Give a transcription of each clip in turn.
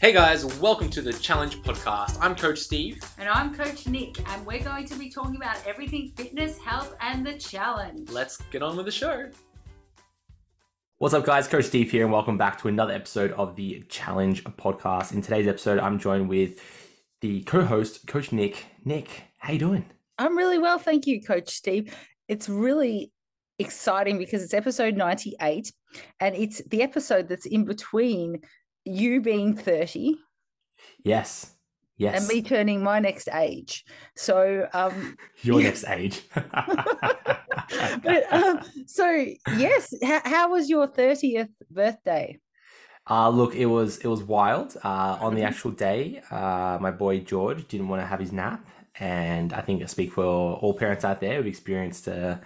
Hey guys, welcome to the Challenge Podcast. I'm Coach Steve. And I'm Coach Nick, and we're going to be talking about everything fitness, health, and the challenge. Let's get on with the show. What's up, guys? Coach Steve here, and welcome back to another episode of the Challenge Podcast. In today's episode, I'm joined with the co-host, Coach Nick. Nick, how you doing? I'm really well, thank you, Coach Steve. It's really exciting because it's episode 98, and it's the episode that's in between you being 30 Yes. Yes. and me turning my next age. So, um, Your yeah. next age. but um, so yes, how, how was your 30th birthday? Uh, look, it was it was wild. Uh, on the Mhm. actual day, uh, my boy George didn't want to have his nap, and I think I speak for all parents out there who've experienced a,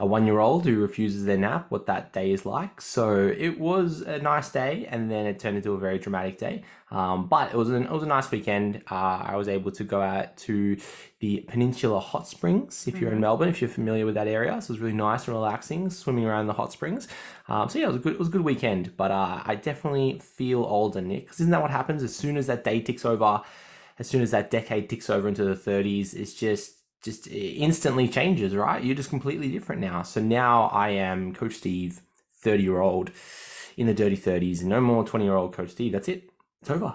a one year old who refuses their nap. What that day is like. So it was a nice day, and then it turned into a very dramatic day. Um, but it was an, it was a nice weekend. Uh, I was able to go out to the Peninsula Hot Springs. If you're in Mhm. Melbourne, if you're familiar with that area, so it was really nice and relaxing, swimming around the hot springs. Um, so yeah, it was a good it was a good weekend. But uh, I definitely feel older, Nick. 'cause isn't that what happens as soon as that day ticks over? As soon as that decade ticks over into the 30s, it's just just instantly changes, right? You're just completely different now. So now I am Coach Steve, 30 year old in the dirty 30s, and no more 20 year old Coach Steve. That's it. It's over.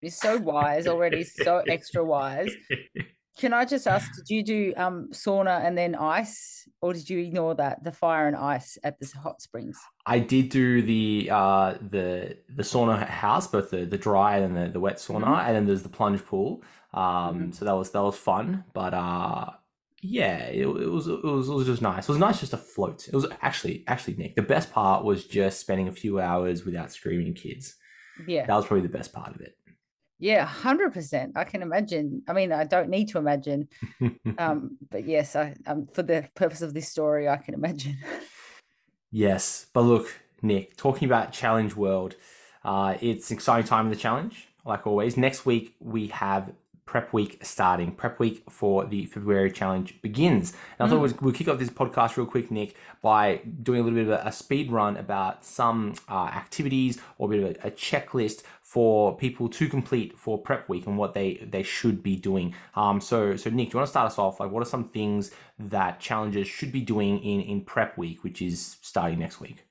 You're so wise already, so extra wise. Can I just ask, did you do um, sauna and then ice, or did you ignore that, the fire and ice at the hot springs? I did do the uh the the sauna house, both the the dry and the, the wet sauna, Mhm. and then there's the plunge pool. Um, Mhm. so that was that was fun, but uh, yeah, it, it was it was it was just nice. It was nice just to float. It was actually actually Nick. The best part was just spending a few hours without screaming kids. Yeah, That was probably the best part of it. yeah, hundred percent. I can imagine. I mean, I don't need to imagine, um, but yes, I um, for the purpose of this story, I can imagine. Yes, but look, Nick, talking about Challenge World, uh, it's an exciting time in the challenge, like always. Next week we have prep week starting. Prep week for the February challenge begins. And I thought we'd, we'll kick off this podcast real quick, Nick, by doing a little bit of a, a speed run about some uh, activities or a bit of a, a checklist for people to complete for prep week and what they they should be doing. Um, so so Nick, do you want to start us off? Like, what are some things that challengers should be doing in in prep week, which is starting next week?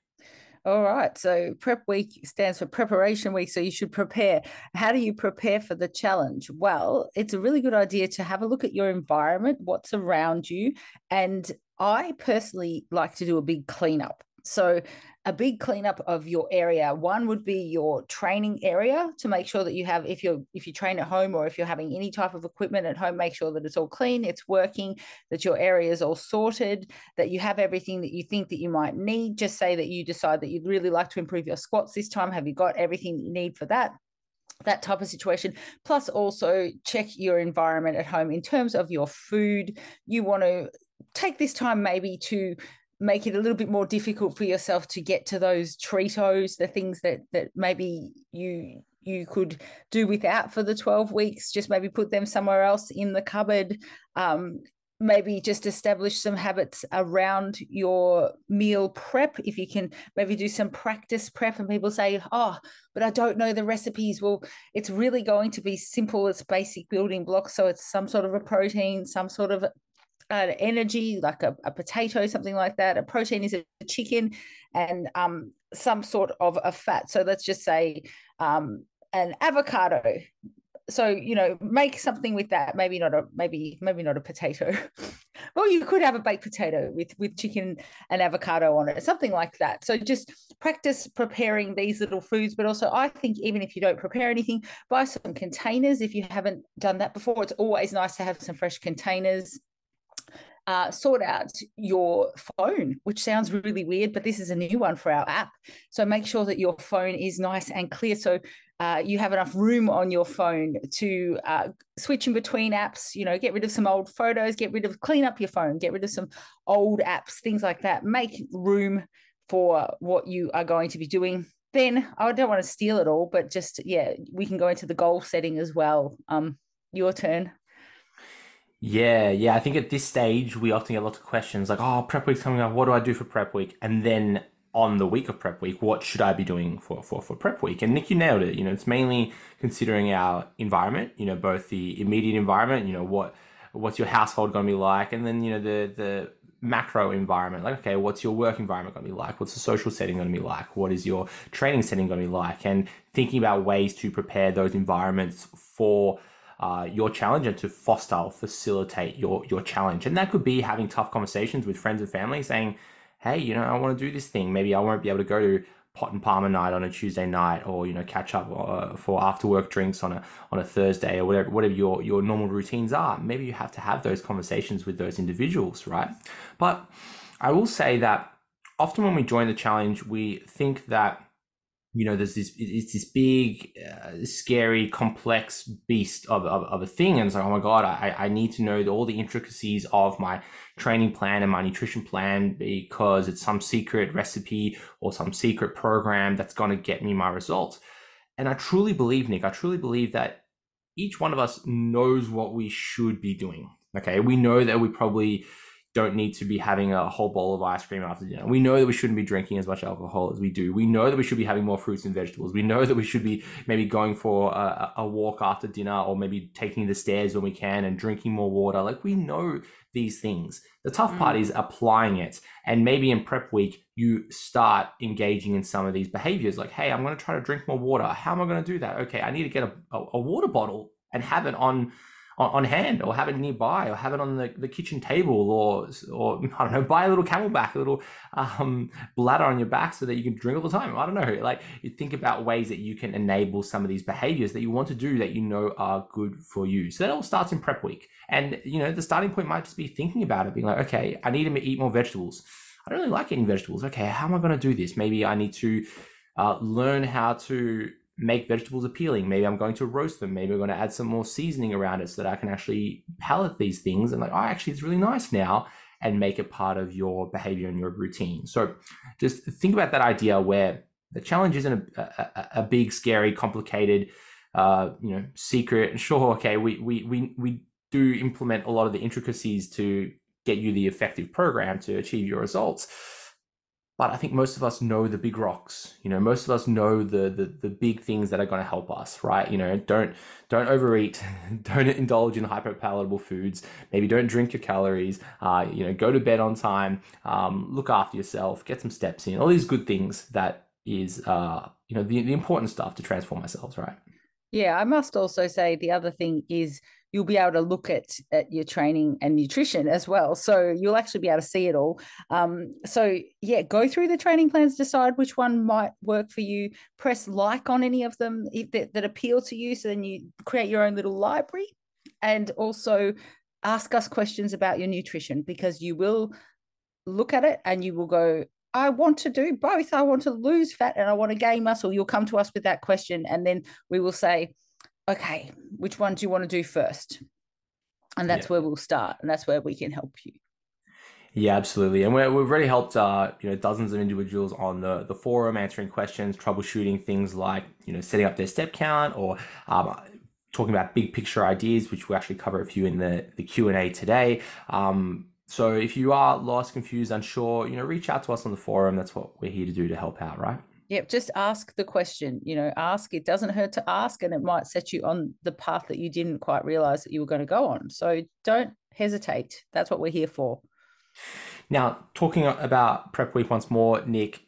All right. So prep week stands for preparation week. So you should prepare. How do you prepare for the challenge? Well, it's a really good idea to have a look at your environment, what's around you. And I personally like to do a big cleanup. So a big cleanup of your area. One would be your training area to make sure that you have, if you're if you train at home or if you're having any type of equipment at home, make sure that it's all clean, it's working, that your area is all sorted, that you have everything that you think that you might need. Just say that you decide that you'd really like to improve your squats this time. Have you got everything you need for that? That type of situation. Plus, also check your environment at home in terms of your food. You want to take this time maybe to make it a little bit more difficult for yourself to get to those Treatos, the things that that maybe you you could do without for the 12 weeks. Just maybe put them somewhere else in the cupboard. Um, maybe just establish some habits around your meal prep. If you can maybe do some practice prep and people say oh but i don't know the recipes. Well it's really going to be simple. It's basic building blocks. So it's some sort of a protein some sort of energy like a, a potato something like that. A protein is a chicken and um, some sort of a fat. So let's just say um, an avocado. So you know make something with that. Maybe not a maybe maybe not a potato. Well you could have a baked potato with with chicken and avocado on it something like that. So just practice preparing these little foods. But also i think even if you don't prepare anything buy some containers if you haven't done that before. It's always nice to have some fresh containers uh, sort out your phone, which sounds really weird, but this is a new one for our app. So make sure that your phone is nice and clear. So uh, you have enough room on your phone to uh, switch in between apps. You know, get rid of some old photos, get rid of, clean up your phone, get rid of some old apps, things like that. Make room for what you are going to be doing. Then I don't want to steal it all, but just yeah, we can go into the goal setting as well. Um, your turn. Yeah, yeah. I think at this stage we often get lots of questions like, "Oh, prep week's coming up. What do I do for prep week?" And then on the week of prep week, what should I be doing for, for, for prep week? And Nick, you nailed it. You know, it's mainly considering our environment, you know, both the immediate environment, you know, what, what's your household going to be like? And then, you know, the, the macro environment, like, okay, what's your work environment going to be like? What's the social setting going to be like? What is your training setting going to be like? And thinking about ways to prepare those environments for, uh, your challenge and to foster or facilitate your your challenge. And that could be having tough conversations with friends and family, saying, hey, you know, I want to do this thing. Maybe I won't be able to go to pot and parma night on a Tuesday night, or you know, catch up uh, for after work drinks on a on a Thursday, or whatever whatever your your normal routines are. Maybe you have to have those conversations with those individuals, right? But I will say that often when we join the challenge, we think that you know, there's this, it's this big, uh, scary, complex beast of, of, of, a thing. And it's like, oh my God, I, I need to know all the intricacies of my training plan and my nutrition plan because it's some secret recipe or some secret program that's going to get me my results. And I truly believe, Nick, I truly believe that each one of us knows what we should be doing. Okay. We know that we probably, don't need to be having a whole bowl of ice cream after dinner. We know that we shouldn't be drinking as much alcohol as we do. We know that we should be having more fruits and vegetables. We know that we should be maybe going for a, a walk after dinner or maybe taking the stairs when we can and drinking more water. Like we know these things. The tough mm. part is applying it. And maybe in prep week, you start engaging in some of these behaviors like, hey, I'm going to try to drink more water. How am I going to do that? Okay, I need to get a, a, a water bottle and have it on on, on hand or have it nearby or have it on the, the kitchen table or or I don't know buy a little CamelBak a little um, bladder on your back so that you can drink all the time. I don't know. Like you think about ways that you can enable some of these behaviors that you want to do that you know are good for you. So that all starts in prep week. And you know the starting point might just be thinking about it being like okay I need to eat more vegetables. I don't really like eating vegetables. Okay how am I going to do this? Maybe I need to uh, learn how to make vegetables appealing. Maybe I'm going to roast them. Maybe I'm going to add some more seasoning around it so that I can actually palate these things and like, oh, actually, it's really nice now and make it part of your behavior and your routine. So just think about that idea where the challenge isn't a, a, a big, scary, complicated, uh, you know, secret. And sure, okay, we, we, we, we do implement a lot of the intricacies to get you the effective program to achieve your results but I think most of us know the big rocks. You know, most of us know the the, the big things that are going to help us, right? You know, don't don't overeat, don't indulge in hyperpalatable foods. Maybe don't drink your calories. Uh, you know, go to bed on time. Um, look after yourself. Get some steps in. All these good things that is, uh, you know, the the important stuff to transform ourselves, right? Yeah, I must also say the other thing is you'll be able to look at, at your training and nutrition as well. So you'll actually be able to see it all. Um, so yeah, go through the training plans, decide which one might work for you. Press like on any of them that, that appeal to you. So then you create your own little library, and also ask us questions about your nutrition because you will look at it and you will go, I want to do both. I want to lose fat and I want to gain muscle. You'll come to us with that question, and then we will say, okay, which one do you want to do first? And that's yeah. where we'll start, and that's where we can help you. Yeah, absolutely. And we have already helped, uh, you know, dozens of individuals on the, the forum answering questions, troubleshooting things like, you know, setting up their step count or um, talking about big picture ideas, which we actually cover a few in the, the Q&A today. Um, so if you are lost, confused, unsure, you know, reach out to us on the forum. That's what we're here to do to help out, right? Yep, just ask the question. You know, ask. It doesn't hurt to ask, and it might set you on the path that you didn't quite realize that you were going to go on. So don't hesitate. That's what we're here for. Now, talking about prep week once more, Nick,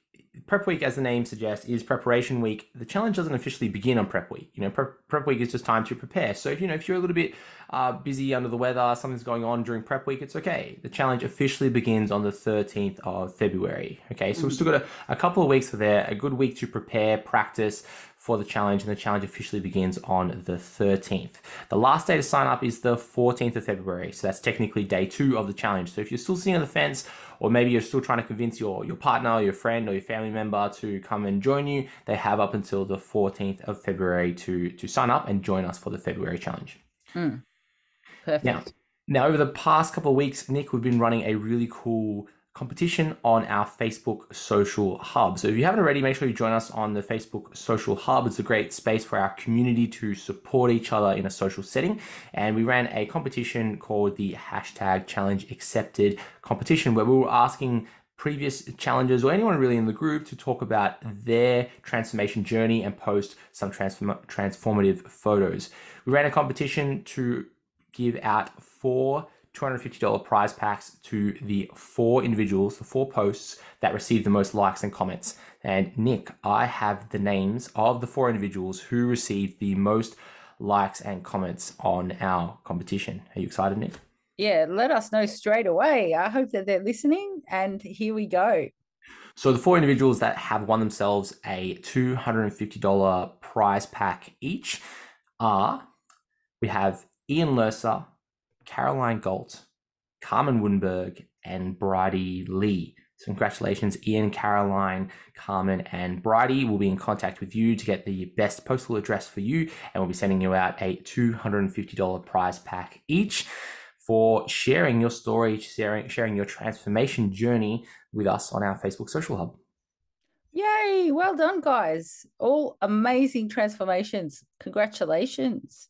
prep week, as the name suggests, is preparation week. The challenge doesn't officially begin on prep week. You know, prep, prep week is just time to prepare. So if you know if you're a little bit uh, busy under the weather, something's going on during prep week, it's okay. The challenge officially begins on the 13th of February. Okay, so we've still got a, a couple of weeks for there, a good week to prepare, practice, for the challenge, and the challenge officially begins on the 13th. The last day to sign up is the 14th of February, so that's technically day two of the challenge. So if you're still sitting on the fence, or maybe you're still trying to convince your, your partner, your friend, or your family member to come and join you, they have up until the 14th of February to, to sign up and join us for the February challenge. Mm. Perfect. Now, now, over the past couple of weeks, Nick, we've been running a really cool competition on our Facebook social hub. So if you haven't already, make sure you join us on the Facebook social hub. It's a great space for our community to support each other in a social setting. And we ran a competition called the hashtag challenge accepted competition where we were asking previous challenges or anyone really in the group to talk about their transformation journey and post some transform- transformative photos. We ran a competition to give out four $250 prize packs to the four individuals, the four posts that received the most likes and comments. And Nick, I have the names of the four individuals who received the most likes and comments on our competition. Are you excited, Nick? Yeah, let us know straight away. I hope that they're listening. And here we go. So, the four individuals that have won themselves a $250 prize pack each are we have Ian Lerser, Caroline Galt, Carmen Wunberg, and Bridie Lee. So congratulations, Ian, Caroline, Carmen, and Bridie will be in contact with you to get the best postal address for you, and we'll be sending you out a $250 prize pack each for sharing your story, sharing, sharing your transformation journey with us on our Facebook social hub. Yay! Well done, guys. All amazing transformations. Congratulations.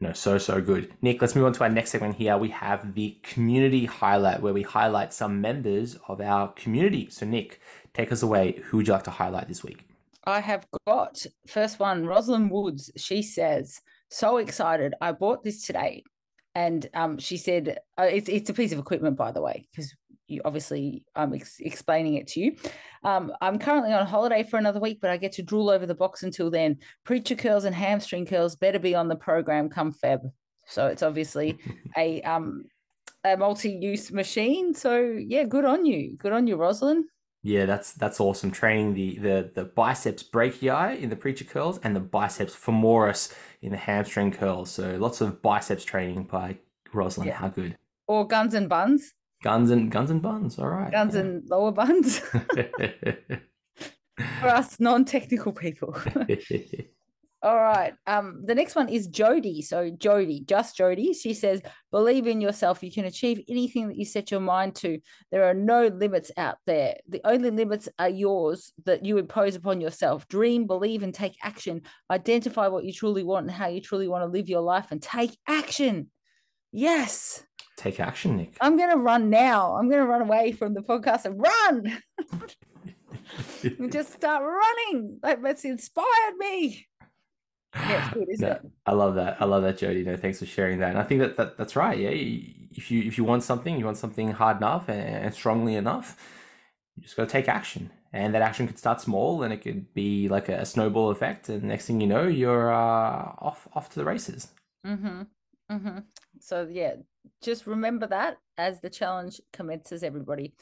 No, so, so good. Nick, let's move on to our next segment here. We have the community highlight where we highlight some members of our community. So, Nick, take us away. Who would you like to highlight this week? I have got first one, Rosalind Woods. She says, So excited. I bought this today. And um, she said, uh, it's, it's a piece of equipment, by the way, because you obviously I'm ex- explaining it to you. Um, I'm currently on holiday for another week, but I get to drool over the box until then. Preacher curls and hamstring curls better be on the program come Feb. So it's obviously a um a multi-use machine. So yeah, good on you. Good on you, Rosalind. Yeah, that's that's awesome. Training the the the biceps brachii in the preacher curls and the biceps femoris in the hamstring curls. So lots of biceps training by Rosalind. Yeah. How good. Or guns and buns. Guns and guns and buns. All right. Guns yeah. and lower buns. For us non-technical people. All right. Um, the next one is Jody. So Jody, just Jody. She says, "Believe in yourself. You can achieve anything that you set your mind to. There are no limits out there. The only limits are yours that you impose upon yourself. Dream, believe, and take action. Identify what you truly want and how you truly want to live your life, and take action. Yes." Take action, Nick. I'm going to run now. I'm going to run away from the podcast and run. just start running. Like, that's inspired me. Yeah, good, isn't no, it? I love that. I love that, Jody. No, thanks for sharing that. And I think that, that that's right. Yeah, if you if you want something, you want something hard enough and, and strongly enough, you just got to take action. And that action could start small, and it could be like a, a snowball effect. And next thing you know, you're uh, off off to the races. Mm-hmm. Mm-hmm. So yeah, just remember that as the challenge commences, everybody.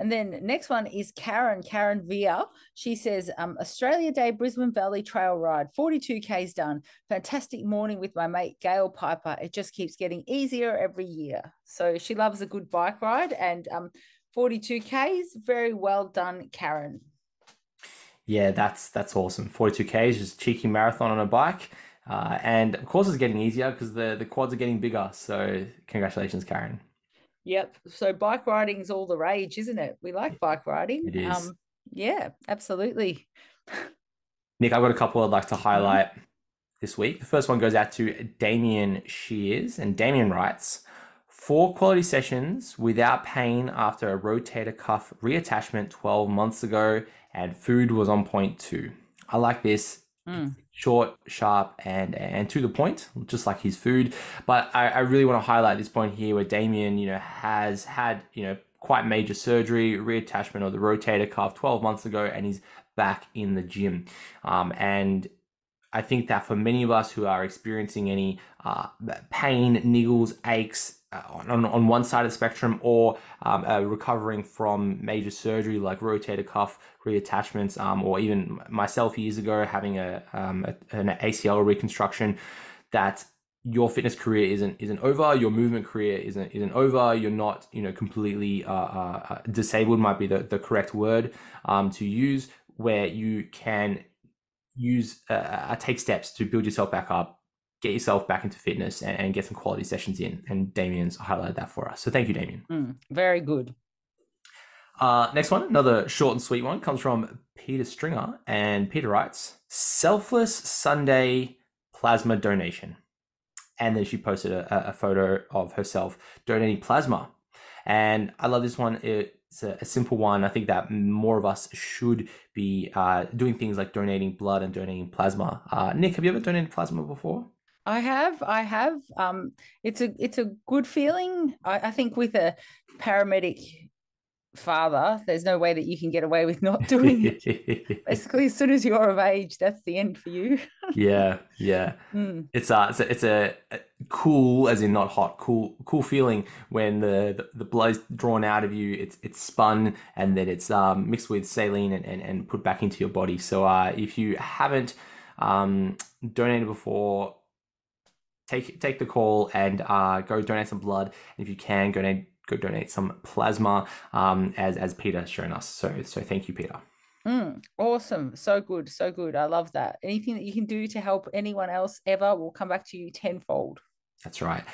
And then next one is Karen, Karen Via. She says, um, Australia Day Brisbane Valley Trail Ride, 42 Ks done. Fantastic morning with my mate Gail Piper. It just keeps getting easier every year. So she loves a good bike ride and um, 42 Ks. Very well done, Karen. Yeah, that's that's awesome. 42 Ks, just cheeky marathon on a bike. Uh, and of course, it's getting easier because the, the quads are getting bigger. So, congratulations, Karen. Yep. So, bike riding is all the rage, isn't it? We like bike riding. It is. Um, yeah, absolutely. Nick, I've got a couple I'd like to highlight mm-hmm. this week. The first one goes out to Damien Shears, and Damien writes Four quality sessions without pain after a rotator cuff reattachment 12 months ago, and food was on point too. I like this. Mm short, sharp, and and to the point, just like his food. But I, I really want to highlight this point here where Damien, you know, has had you know quite major surgery, reattachment of the rotator cuff 12 months ago, and he's back in the gym. Um, and I think that for many of us who are experiencing any uh, pain, niggles, aches, on, on one side of the spectrum or um, uh, recovering from major surgery like rotator cuff reattachments um, or even myself years ago having a, um, a, an ACL reconstruction that your fitness career isn't isn't over your movement career isn't isn't over you're not you know completely uh, uh, uh disabled might be the, the correct word um, to use where you can use uh, take steps to build yourself back up get yourself back into fitness and, and, get some quality sessions in. And Damien's highlighted that for us. So thank you, Damien. Mm, very good. Uh, next one, another short and sweet one, comes from Peter Stringer. And Peter writes Selfless Sunday plasma donation. And then she posted a, a photo of herself donating plasma. And I love this one. It's a, a, simple one. I think that more of us should be uh, doing things like donating blood and donating plasma. Uh, Nick, have you ever donated plasma before? I have, I have. Um, it's a it's a good feeling. I, I think with a paramedic father, there's no way that you can get away with not doing it. Basically, as soon as you're of age, that's the end for you. yeah, yeah. Mm. It's, uh, it's a it's a, a, cool, as in not hot, cool cool feeling when the, the, the blood is drawn out of you. It's it's spun and then it's um, mixed with saline and, and, and put back into your body. So uh, if you haven't um, donated before, take take the call and uh, go donate some blood. And if you can, go donate go donate some plasma, um, as as Peter has shown us. So so thank you, Peter. Mm, awesome. So good. So good. I love that. Anything that you can do to help anyone else ever will come back to you tenfold. That's right.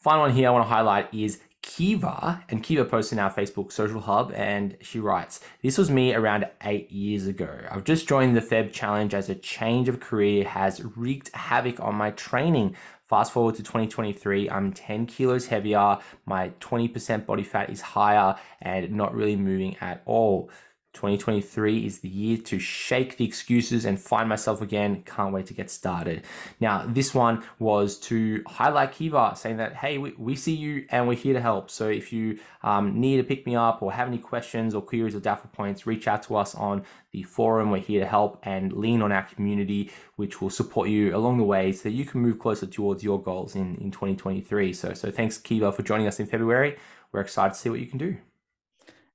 Final one here I want to highlight is Kiva, and Kiva posts in our Facebook social hub, and she writes, This was me around eight years ago. I've just joined the Feb challenge as a change of career has wreaked havoc on my training. Fast forward to 2023, I'm 10 kilos heavier, my 20% body fat is higher, and not really moving at all. 2023 is the year to shake the excuses and find myself again. Can't wait to get started. Now, this one was to highlight Kiva, saying that, hey, we, we see you and we're here to help. So if you um, need to pick me up or have any questions or queries or data points, reach out to us on the forum. We're here to help and lean on our community, which will support you along the way so that you can move closer towards your goals in, in 2023. So, so thanks, Kiva, for joining us in February. We're excited to see what you can do.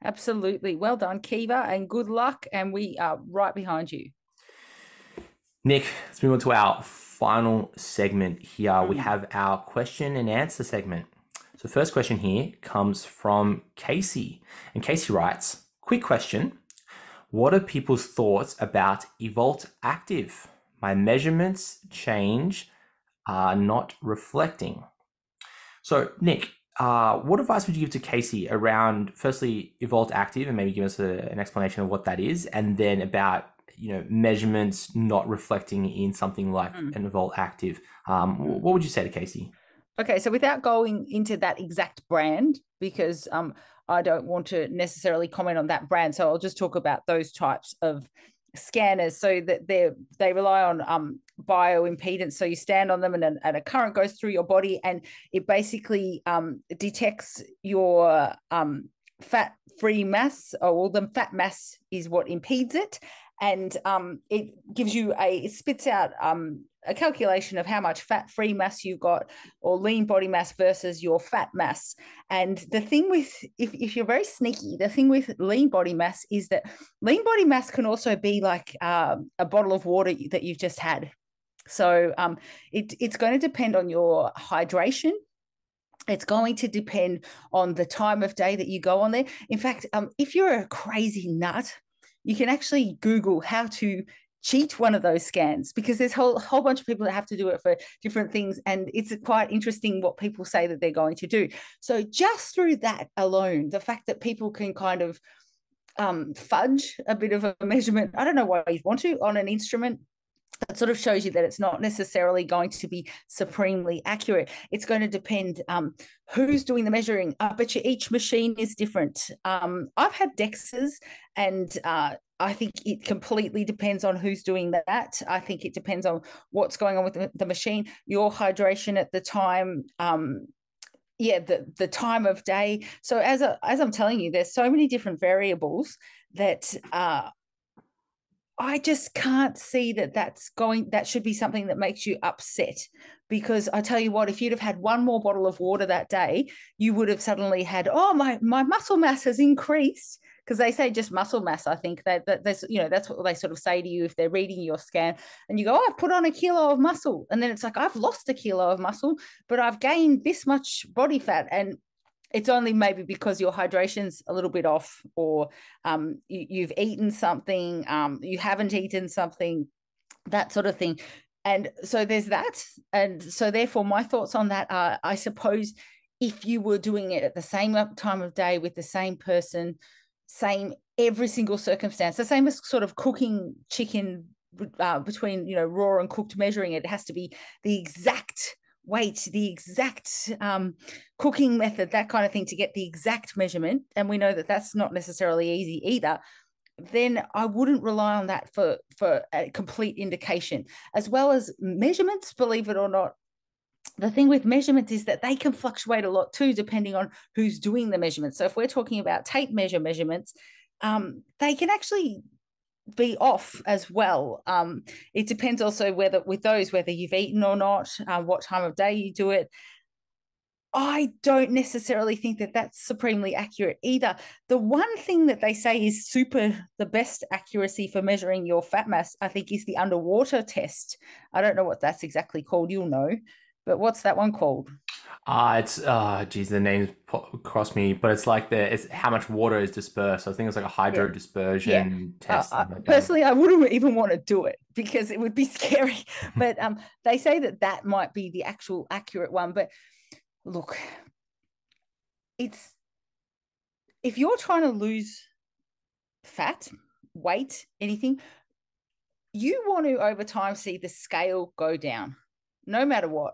Absolutely. Well done, Kiva, and good luck. And we are right behind you. Nick, let's move on to our final segment here. We mm. have our question and answer segment. So, first question here comes from Casey. And Casey writes Quick question What are people's thoughts about Evolt Active? My measurements change are not reflecting. So, Nick, uh, what advice would you give to Casey around firstly Evolt Active and maybe give us a, an explanation of what that is, and then about you know measurements not reflecting in something like mm. an Evolt Active? Um, what would you say to Casey? Okay, so without going into that exact brand, because um, I don't want to necessarily comment on that brand, so I'll just talk about those types of scanners so that they they rely on um, bioimpedance so you stand on them and, and a current goes through your body and it basically um, detects your um, fat free mass or all the fat mass is what impedes it and um, it gives you a it spits out um, a calculation of how much fat free mass you've got or lean body mass versus your fat mass. And the thing with, if, if you're very sneaky, the thing with lean body mass is that lean body mass can also be like um, a bottle of water that you've just had. So um, it, it's going to depend on your hydration. It's going to depend on the time of day that you go on there. In fact, um, if you're a crazy nut, you can actually Google how to cheat one of those scans because there's a whole, whole bunch of people that have to do it for different things and it's quite interesting what people say that they're going to do so just through that alone the fact that people can kind of um, fudge a bit of a measurement i don't know why you want to on an instrument that sort of shows you that it's not necessarily going to be supremely accurate. It's going to depend um, who's doing the measuring. I bet you each machine is different. Um, I've had DEXAs, and uh, I think it completely depends on who's doing that. I think it depends on what's going on with the, the machine, your hydration at the time. Um, yeah, the the time of day. So as a, as I'm telling you, there's so many different variables that uh, I just can't see that that's going, that should be something that makes you upset. Because I tell you what, if you'd have had one more bottle of water that day, you would have suddenly had, oh, my, my muscle mass has increased. Because they say just muscle mass, I think that, that that's, you know, that's what they sort of say to you if they're reading your scan and you go, oh, I've put on a kilo of muscle. And then it's like, I've lost a kilo of muscle, but I've gained this much body fat. And it's only maybe because your hydration's a little bit off or um, you, have eaten something um, you haven't eaten something that sort of thing. And so there's that. And so therefore my thoughts on that are i suppose if you were doing it at the same time of day with the same person same every single circumstance the same as sort of cooking chicken uh, between you know raw and cooked measuring it, it has to be the exact weight, the exact um, cooking method, that kind of thing to get the exact measurement, and we know that that's not necessarily easy either, then I wouldn't rely on that for for a complete indication, as well as measurements. Believe it or not, the thing with measurements is that they can fluctuate a lot too, depending on who's doing the measurements. So if we're talking about tape measure measurements, um, they can actually be off as well. Um, it depends also whether with those whether you've eaten or not, uh, what time of day you do it. I don't necessarily think that that's supremely accurate either. The one thing that they say is super the best accuracy for measuring your fat mass, I think, is the underwater test. I don't know what that's exactly called. You'll know, but what's that one called? Uh, it's uh geez, the names cross me, but it's like the it's how much water is dispersed. I think it's like a hydro dispersion yeah. test. Uh, like personally, I wouldn't even want to do it because it would be scary. but um, they say that that might be the actual accurate one. But look, it's if you're trying to lose fat, weight, anything, you want to over time see the scale go down, no matter what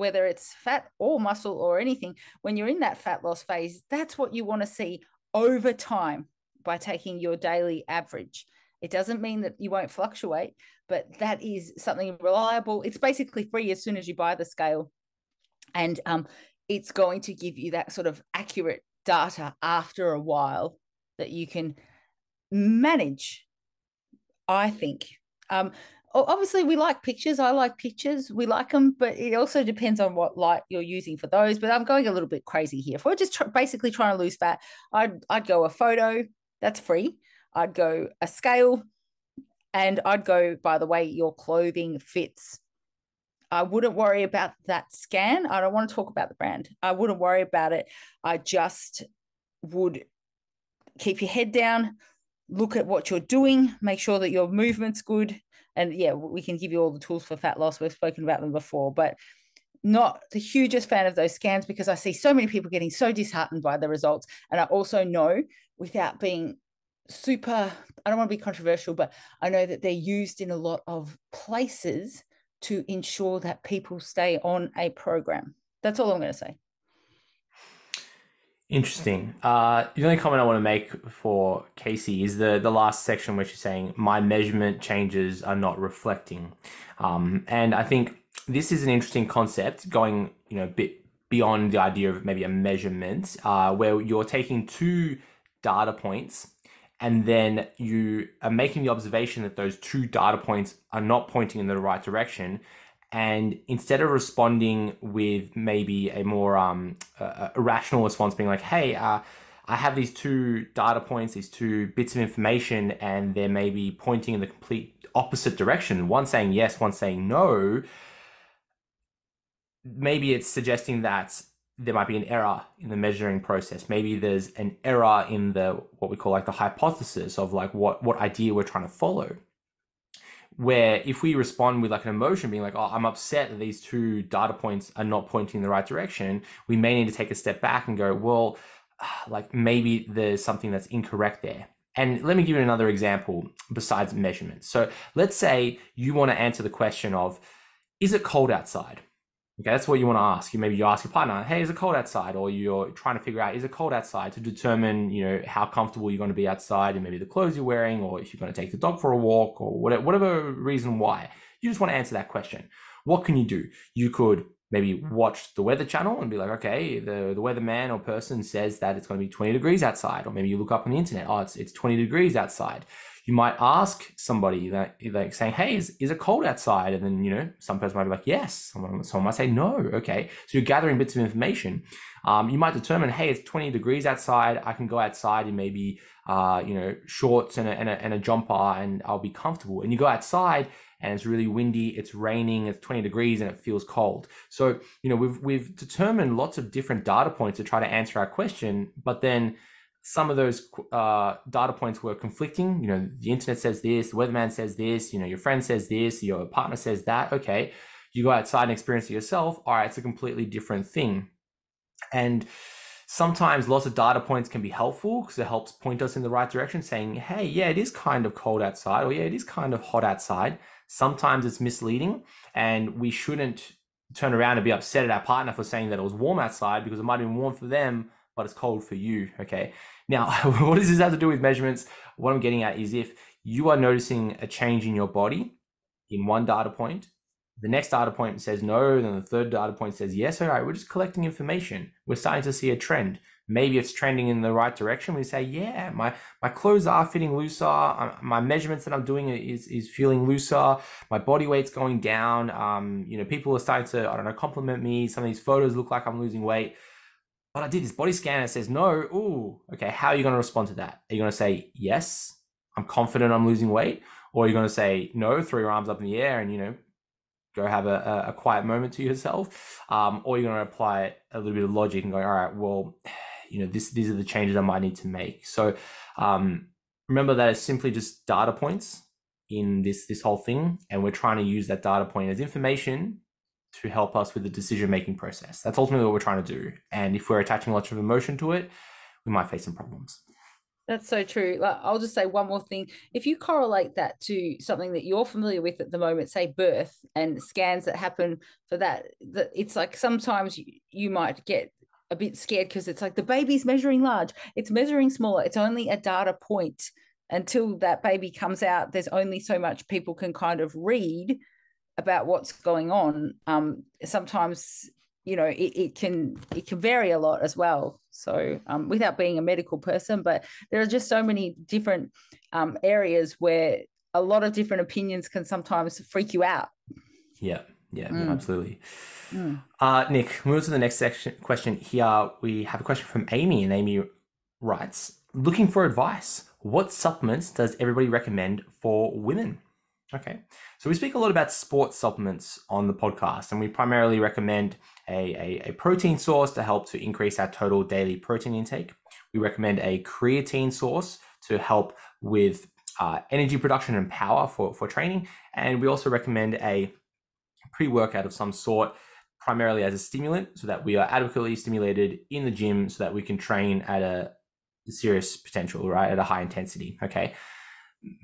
whether it's fat or muscle or anything, when you're in that fat loss phase, that's what you want to see over time by taking your daily average. It doesn't mean that you won't fluctuate, but that is something reliable. It's basically free as soon as you buy the scale. And um, it's going to give you that sort of accurate data after a while that you can manage, I think. Um, obviously we like pictures. I like pictures. We like them but it also depends on what light you're using for those. But i'm going a little bit crazy here. If we're just tr- basically trying to lose fat i'd i'd go a photo. That's free. I'd go a scale and i'd go by the way your clothing fits. I wouldn't worry about that scan. I don't want to talk about the brand. I wouldn't worry about it. I just would keep your head down look at what you're doing make sure that your movement's good and yeah, we can give you all the tools for fat loss. We've spoken about them before, but not the hugest fan of those scans because I see so many people getting so disheartened by the results. And I also know without being super, I don't want to be controversial, but I know that they're used in a lot of places to ensure that people stay on a program. That's all I'm going to say. Interesting. Uh, the only comment I want to make for Casey is the the last section where she's saying my measurement changes are not reflecting, um, and I think this is an interesting concept going you know a bit beyond the idea of maybe a measurement uh, where you're taking two data points and then you are making the observation that those two data points are not pointing in the right direction and instead of responding with maybe a more um, a, a rational response being like hey uh, i have these two data points these two bits of information and they're maybe pointing in the complete opposite direction one saying yes one saying no maybe it's suggesting that there might be an error in the measuring process. Maybe there's an error in the what we call like the hypothesis of like what what idea we're trying to follow where if we respond with like an emotion being like oh i'm upset that these two data points are not pointing in the right direction we may need to take a step back and go well ah, like maybe there's something that's incorrect there. And let me give you another example besides measurements. So let's say you want to answer the question of is it cold outside Okay, that's what you want to ask. You maybe you ask your partner, "Hey, is it cold outside?" Or you're trying to figure out, "Is it cold outside?" to determine, you know, how comfortable you're going to be outside, and maybe the clothes you're wearing, or if you're going to take the dog for a walk, or whatever, whatever reason why. You just want to answer that question. What can you do? You could maybe watch the weather channel and be like, okay, the the weatherman or person says that it's going to be 20 degrees outside, or maybe you look up on the internet, oh, it's it's 20 degrees outside you might ask somebody that like saying, "Hey, is, is it cold outside?" And then you know, some person might be like, "Yes." Someone, someone might say, "No." Okay, so you're gathering bits of information. Um, you might determine, "Hey, it's 20 degrees outside. I can go outside in maybe uh, you know shorts and a, and a, and a jumper, and I'll be comfortable." And you go outside, and it's really windy, it's raining, it's 20 degrees, and it feels cold. So you know, we've we've determined lots of different data points to try to answer our question, but then some of those uh, data points were conflicting. You know, the internet says this, the weatherman says this, you know, your friend says this, your partner says that. Okay, you go outside and experience it yourself. All right, it's a completely different thing. And sometimes lots of data points can be helpful because it helps point us in the right direction, saying, hey, yeah, it is kind of cold outside, or yeah, it is kind of hot outside. Sometimes it's misleading, and we shouldn't turn around and be upset at our partner for saying that it was warm outside because it might have been warm for them, but it's cold for you. Okay. Now, what does this have to do with measurements? What I'm getting at is if you are noticing a change in your body in one data point, the next data point says no, then the third data point says yes. All right, we're just collecting information. We're starting to see a trend. Maybe it's trending in the right direction. We say, yeah, my my clothes are fitting looser. My measurements that I'm doing is is feeling looser. My body weight's going down. Um, you know, people are starting to I don't know compliment me. Some of these photos look like I'm losing weight. But I did this body scan and says no. Ooh, okay. How are you going to respond to that? Are you going to say yes? I'm confident I'm losing weight, or are you going to say no? Throw your arms up in the air and you know go have a, a quiet moment to yourself, um, or you're going to apply a little bit of logic and go, all right, well, you know, this these are the changes I might need to make. So um, remember that it's simply just data points in this this whole thing, and we're trying to use that data point as information to help us with the decision making process. That's ultimately what we're trying to do. And if we're attaching lots of emotion to it, we might face some problems. That's so true. Like, I'll just say one more thing. If you correlate that to something that you're familiar with at the moment, say birth and scans that happen for that, that it's like sometimes you, you might get a bit scared because it's like the baby's measuring large, it's measuring smaller. It's only a data point until that baby comes out. There's only so much people can kind of read about what's going on. Um, sometimes you know it, it can it can vary a lot as well so um, without being a medical person but there are just so many different um, areas where a lot of different opinions can sometimes freak you out yeah yeah mm. absolutely mm. uh, nick move to the next section question here we have a question from amy and amy writes looking for advice what supplements does everybody recommend for women Okay. So we speak a lot about sports supplements on the podcast, and we primarily recommend a, a, a, protein source to help to increase our total daily protein intake. We recommend a creatine source to help with uh, energy production and power for, for training. And we also recommend a pre workout of some sort, primarily as a stimulant, so that we are adequately stimulated in the gym so that we can train at a serious potential, right? At a high intensity. Okay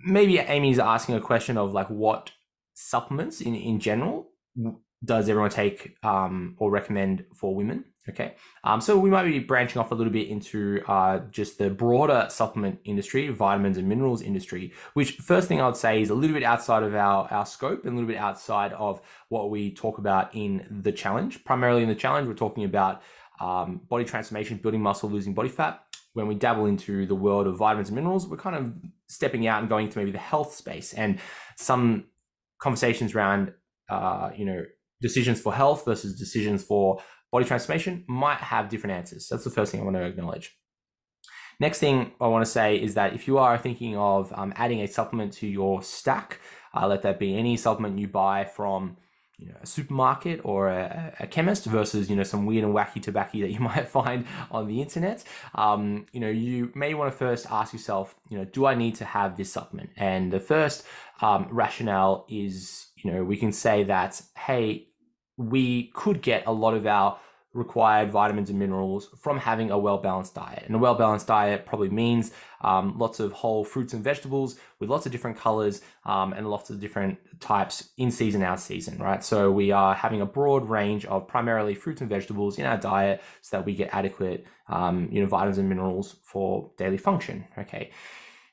maybe Amy's asking a question of like what supplements in, in general does everyone take um, or recommend for women? Okay, um, so we might be branching off a little bit into uh, just the broader supplement industry, vitamins and minerals industry. Which first thing I would say is a little bit outside of our our scope and a little bit outside of what we talk about in the challenge. Primarily in the challenge, we're talking about um, body transformation, building muscle, losing body fat when we dabble into the world of vitamins and minerals, we're kind of stepping out and going to maybe the health space and some conversations around, uh, you know, decisions for health versus decisions for body transformation might have different answers. That's the first thing I want to acknowledge. Next thing I want to say is that if you are thinking of um, adding a supplement to your stack, uh, let that be any supplement you buy from you know, a supermarket or a, a, chemist versus you know some weird and wacky tobacco that you might find on the internet. Um, you know you may want to first ask yourself you know do i need to have this supplement? And the first um, rationale is you know we can say that hey we could get a lot of our required vitamins and minerals from having a well balanced diet. And a well balanced diet probably means um, lots of whole fruits and vegetables with lots of different colors um, and lots of different types in season, out season, right? So we are having a broad range of primarily fruits and vegetables in our diet so that we get adequate, um, you know, vitamins and minerals for daily function. Okay.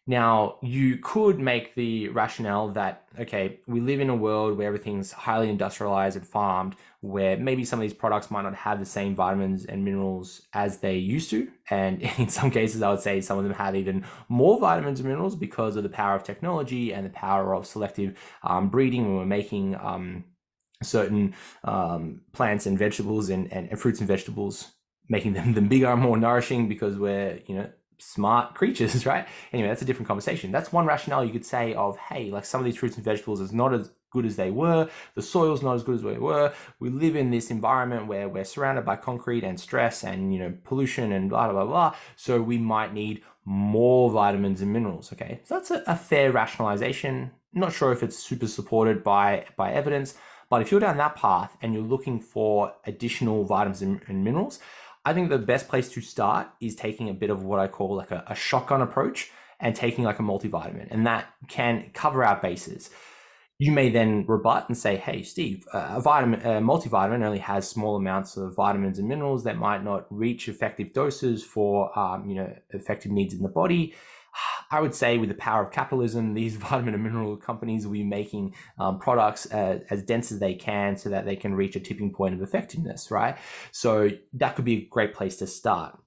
Now, you could make the rationale that, okay, we live in a world where everything's highly industrialized and farmed, where maybe some of these products might not have the same vitamins and minerals as they used to. And in some cases, I would say some of them have even more vitamins and minerals because of the power of technology and the power of selective um, breeding when we're making um, certain um, plants and vegetables and, and, and fruits and vegetables, making them, them bigger and more nourishing because we're, you know, smart creatures, right? Anyway, that's a different conversation. That's one rationale you could say of, hey, like some of these fruits and vegetables is not as good as they were. The soil's not as good as they were. We live in this environment where we're surrounded by concrete and stress and, you know, pollution and blah, blah, blah. So we might need more vitamins and minerals. Okay. So that's a, a fair rationalization. Not sure if it's super supported by, by evidence, but if you're down that path and you're looking for additional vitamins and, and minerals, I think the best place to start is taking a bit of what I call like a, a shotgun approach and taking like a multivitamin, and that can cover our bases. You may then rebut and say, "Hey, Steve, a vitamin, a multivitamin only has small amounts of vitamins and minerals that might not reach effective doses for, um, you know, effective needs in the body." I would say, with the power of capitalism, these vitamin and mineral companies will be making um, products uh, as dense as they can so that they can reach a tipping point of effectiveness, right? So that could be a great place to start.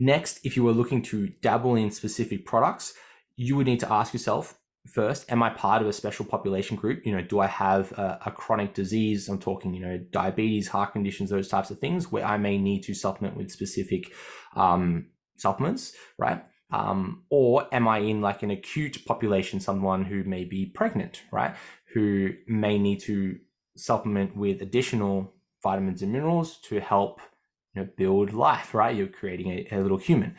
Next, if you were looking to dabble in specific products, you would need to ask yourself first am i part of a special population group? You know do i have a, a, chronic disease? I'm talking you know diabetes heart conditions those types of things where i may need to supplement with specific um, supplements right? Um, or am i in like an acute population someone who may be pregnant right? Who may need to supplement with additional vitamins and minerals to help you know build life right? You're creating a, a little human.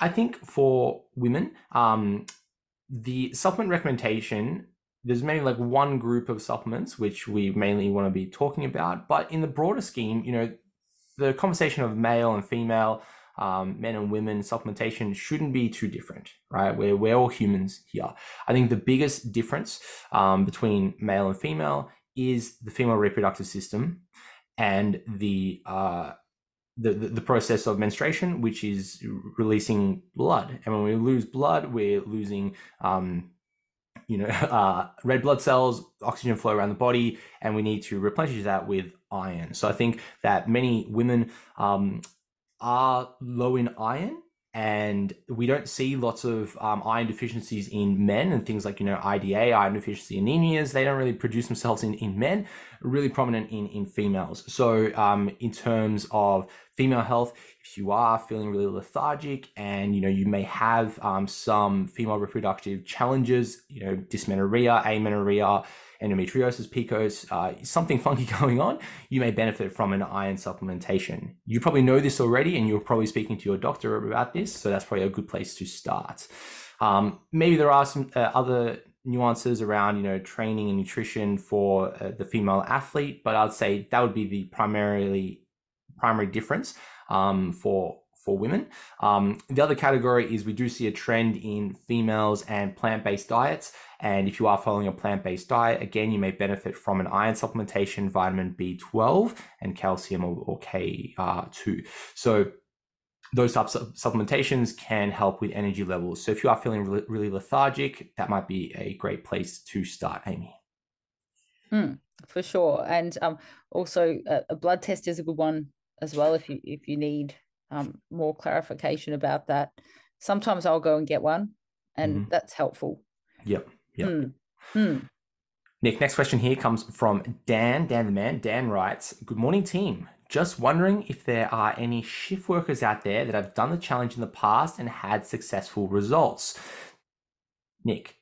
I think for women, um, the supplement recommendation there's mainly like one group of supplements which we mainly want to be talking about but in the broader scheme you know the conversation of male and female um, men and women supplementation shouldn't be too different right? We're, we're all humans here. I think the biggest difference um, between male and female is the female reproductive system and the uh, the, the, process of menstruation, which is releasing blood. And when we lose blood, we're losing, um, you know, uh, red blood cells, oxygen flow around the body, and we need to replenish that with iron. So I think that many women um, are low in iron and we don't see lots of um, iron deficiencies in men and things like you know IDA iron deficiency anemias. They don't really produce themselves in, in men really prominent in in females. So um, in terms of female health if you are feeling really lethargic and you know you may have um, some female reproductive challenges you know dysmenorrhea amenorrhea endometriosis, PCOS, uh, something funky going on, you may benefit from an iron supplementation. You probably know this already, and you're probably speaking to your doctor about this, so that's probably a good place to start. Um, maybe there are some uh, other nuances around you know training and nutrition for uh, the female athlete, but I'd say that would be the primarily primary difference um, for for women. Um, the other category is we do see a trend in females and plant based diets. And if you are following a plant based diet, again, you may benefit from an iron supplementation, vitamin B12, and calcium or, or K2. So those supplementations can help with energy levels. So if you are feeling really, really lethargic, that might be a great place to start, Amy. Mm, for sure, and um, also a, a, blood test is a good one as well if you if you need um, more clarification about that. Sometimes I'll go and get one, and mm-hmm. that's helpful. Yep. Yep. Mm. Mm. Nic, next question here comes from Dan. Dan the man. Dan writes, Good morning, team. Just wondering if there are any shift workers out there that have done the challenge in the past and had successful results. Nic,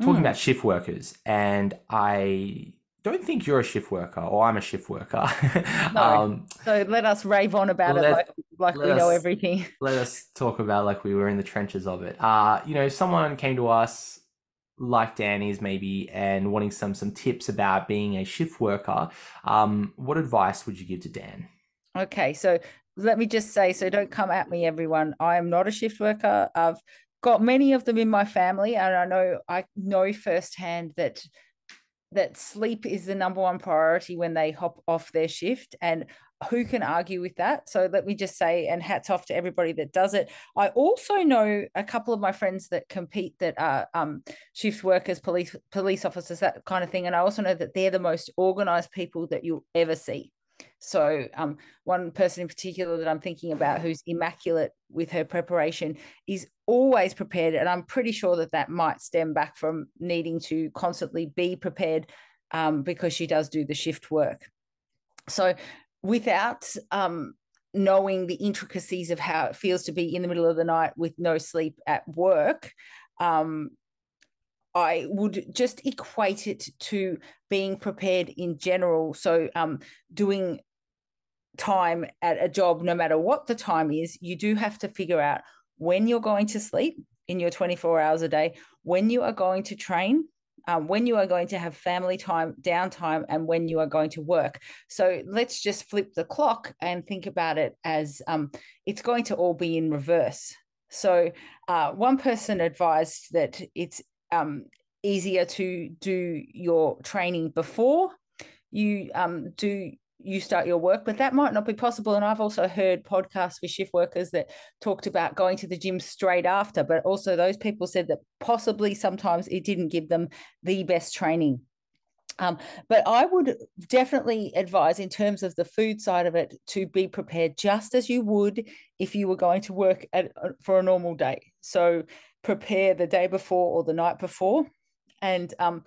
talking mm. about shift workers, and I don't think you're a shift worker or I'm a shift worker. no. Um, so let us rave on about it like, like we us, know everything. let us talk about like we were in the trenches of it. Uh, you know, someone came to us like Danny's maybe and wanting some some tips about being a shift worker, um, what advice would you give to Dan? Okay, so let me just say, so don't come at me, everyone. I am not a shift worker. I've got many of them in my family, and I know I know firsthand that that sleep is the number one priority when they hop off their shift and who can argue with that? So let me just say and hats off to everybody that does it. I also know a couple of my friends that compete that are um, shift workers police police officers that kind of thing and i also know that they're the most organized people that you'll ever see so, um, one person in particular that I'm thinking about who's immaculate with her preparation is always prepared. And I'm pretty sure that that might stem back from needing to constantly be prepared um, because she does do the shift work. So, without um, knowing the intricacies of how it feels to be in the middle of the night with no sleep at work, um, I would just equate it to being prepared in general. So, um, doing time at a job, no matter what the time is, you do have to figure out when you're going to sleep in your 24 hours a day, when you are going to train, um, when you are going to have family time, downtime, and when you are going to work. So let's just flip the clock and think about it as um, it's going to all be in reverse. So uh, one person advised that it's um, easier to do your training before you um, do you start your work, but that might not be possible. And I've also heard podcasts with shift workers that talked about going to the gym straight after, but also those people said that possibly sometimes it didn't give them the best training. Um, but I would definitely advise, in terms of the food side of it, to be prepared just as you would if you were going to work at, uh, for a normal day. So prepare the day before or the night before, and um,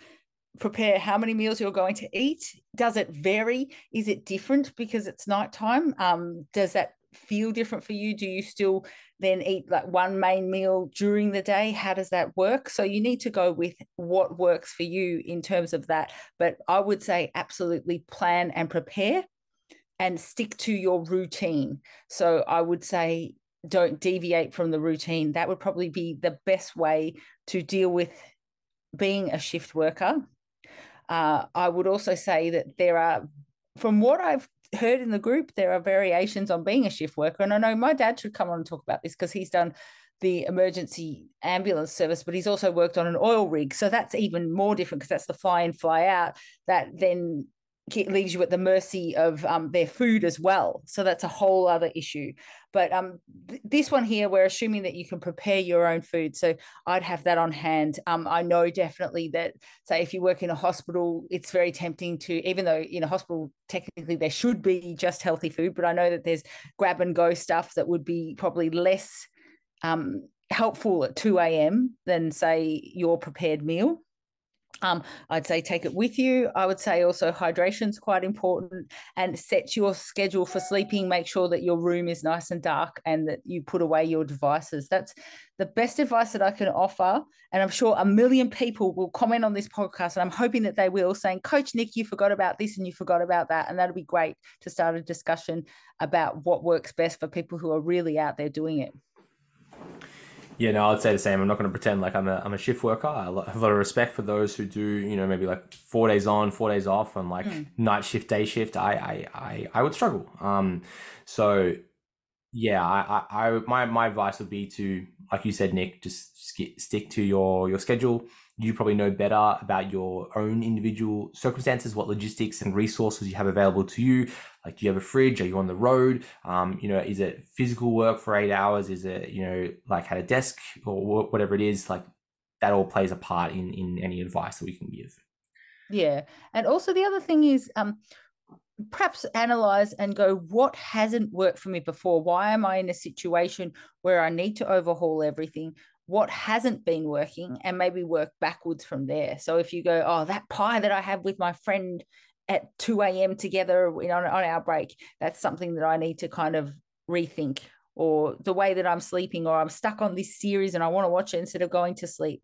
prepare how many meals you're going to eat. Does it vary? Is it different because it's nighttime? Um, does that feel different for you? Do you still then eat like one main meal during the day? How does that work? So you need to go with what works for you in terms of that. But i would say absolutely plan and prepare and stick to your routine. So i would say don't deviate from the routine. That would probably be the best way to deal with being a shift worker uh, I would also say that there are, from what I've heard in the group, there are variations on being a shift worker. And I know my dad should come on and talk about this because he's done the emergency ambulance service, but he's also worked on an oil rig. So that's even more different because that's the fly in, fly out. That then leaves you at the mercy of um, their food as well. So that's a whole other issue. But um, th- this one here, we're assuming that you can prepare your own food. So I'd have that on hand. Um, I know definitely that, say, if you work in a hospital, it's very tempting to, even though in a hospital, technically there should be just healthy food, but I know that there's grab and go stuff that would be probably less um, helpful at 2 a.m. than, say, your prepared meal. Um, I'd say take it with you. I would say also hydration is quite important and set your schedule for sleeping. Make sure that your room is nice and dark and that you put away your devices. That's the best advice that I can offer. And I'm sure a million people will comment on this podcast. And I'm hoping that they will, saying, Coach Nic, you forgot about this and you forgot about that. And that'll be great to start a discussion about what works best for people who are really out there doing it. Yeah, no, I'd say the same. I'm not going to pretend like I'm a, I'm a shift worker. I have a lot of respect for those who do, you know, maybe like four days on, four days off, and like mm. night shift, day shift. I, I, I, I would struggle. Um, so yeah, I, I, I, my, my advice would be to, like you said, Nic, just stick to your, your schedule you probably know better about your own individual circumstances, what logistics and resources you have available to you. Like, do you have a fridge? Are you on the road? Um, you know, is it physical work for eight hours? Is it, you know, like at a desk or whatever it is? Like, that all plays a part in in any advice that we can give. Yeah, and also the other thing is, um, perhaps analyze and go, what hasn't worked for me before? Why am I in a situation where I need to overhaul everything? What hasn't been working and maybe work backwards from there. So if you go, oh, that pie that I have with my friend at 2 a.m. together on, on our break, that's something that I need to kind of rethink. Or the way that I'm sleeping, or I'm stuck on this series and I want to watch it instead of going to sleep.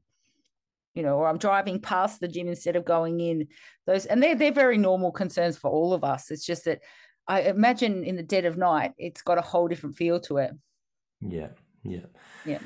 You know, or I'm driving past the gym instead of going in. Those and they're they're very normal concerns for all of us. It's just that I imagine in the dead of night, it's got a whole different feel to it. Yeah. Yeah. Yeah.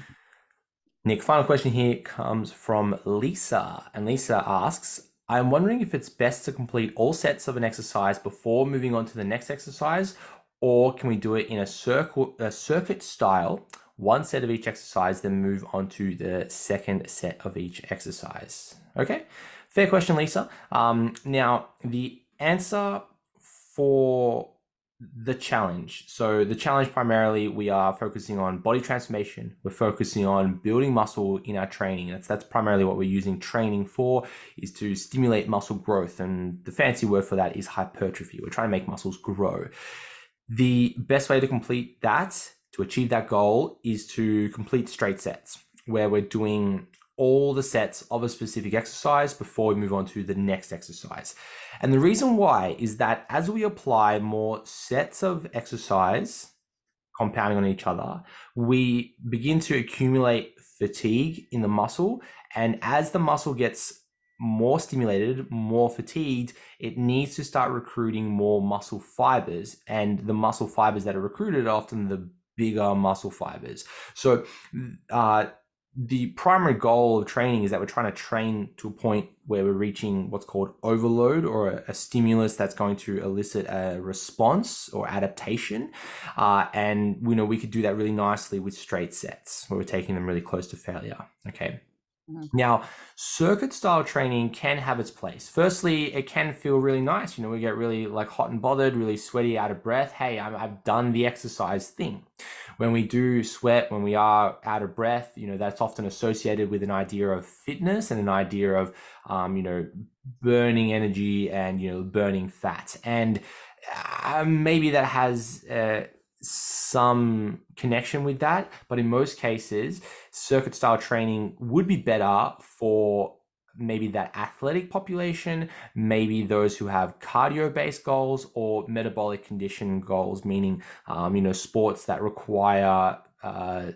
Nic, final question here comes from Lisa. And Lisa asks I'm wondering if it's best to complete all sets of an exercise before moving on to the next exercise, or can we do it in a, circle, a circuit style, one set of each exercise, then move on to the second set of each exercise? Okay, fair question, Lisa. Um, now, the answer for the challenge. So the challenge primarily we are focusing on body transformation. We're focusing on building muscle in our training. That's that's primarily what we're using training for is to stimulate muscle growth and the fancy word for that is hypertrophy. We're trying to make muscles grow. The best way to complete that to achieve that goal is to complete straight sets where we're doing all the sets of a specific exercise before we move on to the next exercise. And the reason why is that as we apply more sets of exercise, compounding on each other, we begin to accumulate fatigue in the muscle. And as the muscle gets more stimulated, more fatigued, it needs to start recruiting more muscle fibers. And the muscle fibers that are recruited are often the bigger muscle fibers. So, uh, the primary goal of training is that we're trying to train to a point where we're reaching what's called overload or a, a stimulus that's going to elicit a response or adaptation. Uh, and we know we could do that really nicely with straight sets where we're taking them really close to failure. Okay. Mm-hmm. Now, circuit style training can have its place. Firstly, it can feel really nice. You know, we get really like hot and bothered, really sweaty, out of breath. Hey, i have done the exercise thing. When we do sweat, when we are out of breath, you know, that's often associated with an idea of fitness and an idea of, um, you know, burning energy and, you know, burning fat. And uh, maybe that has, uh, some connection with that, but in most cases, circuit style training would be better for maybe that athletic population, maybe those who have cardio based goals or metabolic condition goals, meaning, um, you know, sports that require, uh,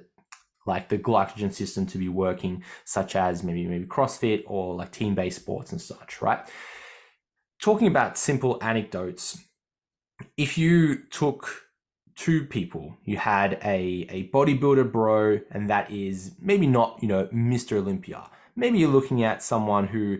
like the glycogen system to be working, such as maybe maybe CrossFit or like team based sports and such, right? Talking about simple anecdotes, if you took two people. You had a, a bodybuilder bro, and that is maybe not, you know, Mr. Olympia. Maybe you're looking at someone who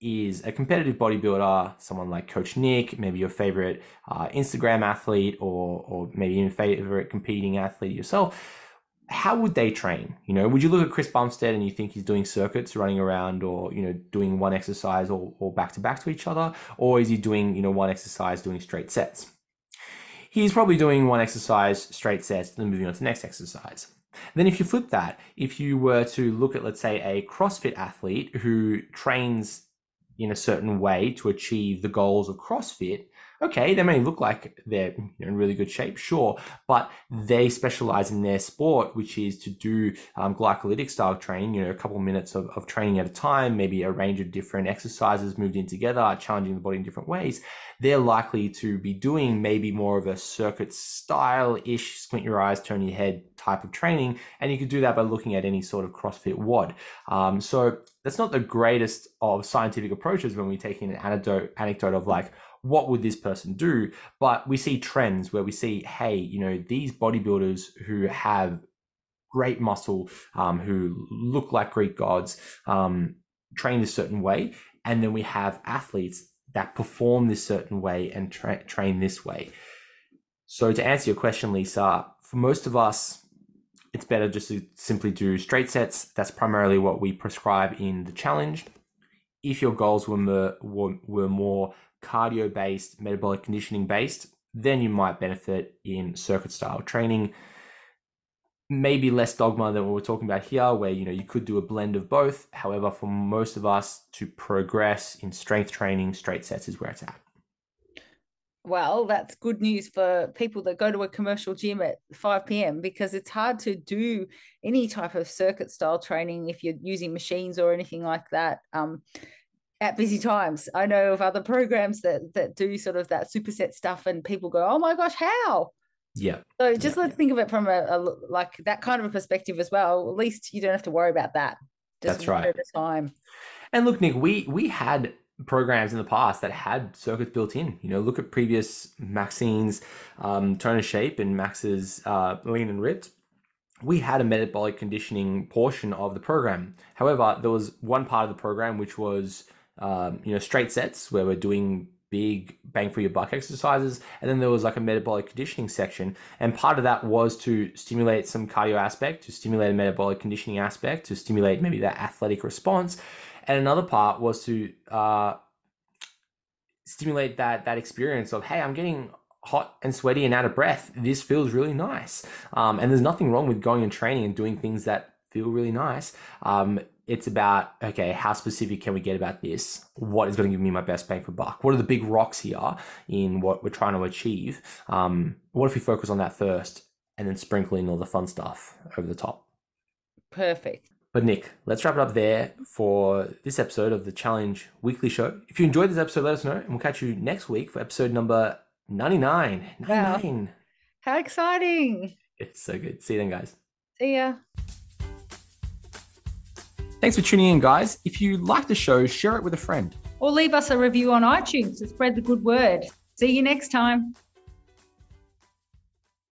is a competitive bodybuilder, someone like Coach Nic, maybe your favorite uh, Instagram athlete, or or maybe your favorite competing athlete yourself. How would they train? You know, would you look at Chris Bumstead and you think he's doing circuits, running around, or you know, doing one exercise or, or back to back to each other, or is he doing you know one exercise doing straight sets? He's probably doing one exercise straight sets, then moving on to the next exercise. Then, if you flip that, if you were to look at, let's say, a CrossFit athlete who trains in a certain way to achieve the goals of CrossFit, okay, they may look like they're in really good shape, sure, but they specialize in their sport, which is to do um, glycolytic style training, you know, a couple of minutes of, of training at a time, maybe a range of different exercises moved in together, challenging the body in different ways. They're likely to be doing maybe more of a circuit style ish, squint your eyes, turn your head type of training. And you could do that by looking at any sort of CrossFit WOD. Um, so that's not the greatest of scientific approaches when we take in an anecdote, anecdote of like, what would this person do? But we see trends where we see, hey, you know, these bodybuilders who have great muscle, um, who look like Greek gods, um, train a certain way. And then we have athletes that perform this certain way and tra- train this way. So, to answer your question, Lisa, for most of us, it's better just to simply do straight sets. That's primarily what we prescribe in the challenge. If your goals were were, were more cardio based, metabolic conditioning based, then you might benefit in circuit style training. Maybe less dogma than what we're talking about here, where you know you could do a blend of both. However, for most of us to progress in strength training, straight sets is where it's at. Well, that's good news for people that go to a commercial gym at 5 p.m. because it's hard to do any type of circuit style training if you're using machines or anything like that. Um, at busy times. I know of other programs that that do sort of that superset stuff, and people go, "Oh my gosh, how?" Yeah. So just yeah. let's think of it from a, a, like that kind of a perspective as well. At least you don't have to worry about that. Just That's right. At a time. And look, Nic, we we had programs in the past that had circuits built in. You know, look at previous Maxine's um, tone and shape and Max's uh, lean and ripped we had a metabolic conditioning portion of the program. However, there was one part of the program which was um, you know, straight sets where we're doing big bang for your buck exercises. And then there was like a metabolic conditioning section. And part of that was to stimulate some cardio aspect, to stimulate a metabolic conditioning aspect, to stimulate maybe that athletic response. And another part was to uh, stimulate that that experience of, hey, I'm getting hot and sweaty and out of breath. This feels really nice. Um, and there's nothing wrong with going and training and doing things that feel really nice. Um, it's about okay how specific can we get about this? What is going to give me my best bang for buck? What are the big rocks here in what we're trying to achieve? Um, what if we focus on that first and then sprinkle in all the fun stuff over the top? Perfect. But nic let's wrap it up there for this episode of the challenge weekly show. If you enjoyed this episode let us know and we'll catch you next week for episode number 99 99 wow. how exciting. It's so good. See you then guys. See ya Thanks for tuning in, guys. If you like the show, share it with a friend. Or leave us a review on iTunes to spread the good word. See you next time.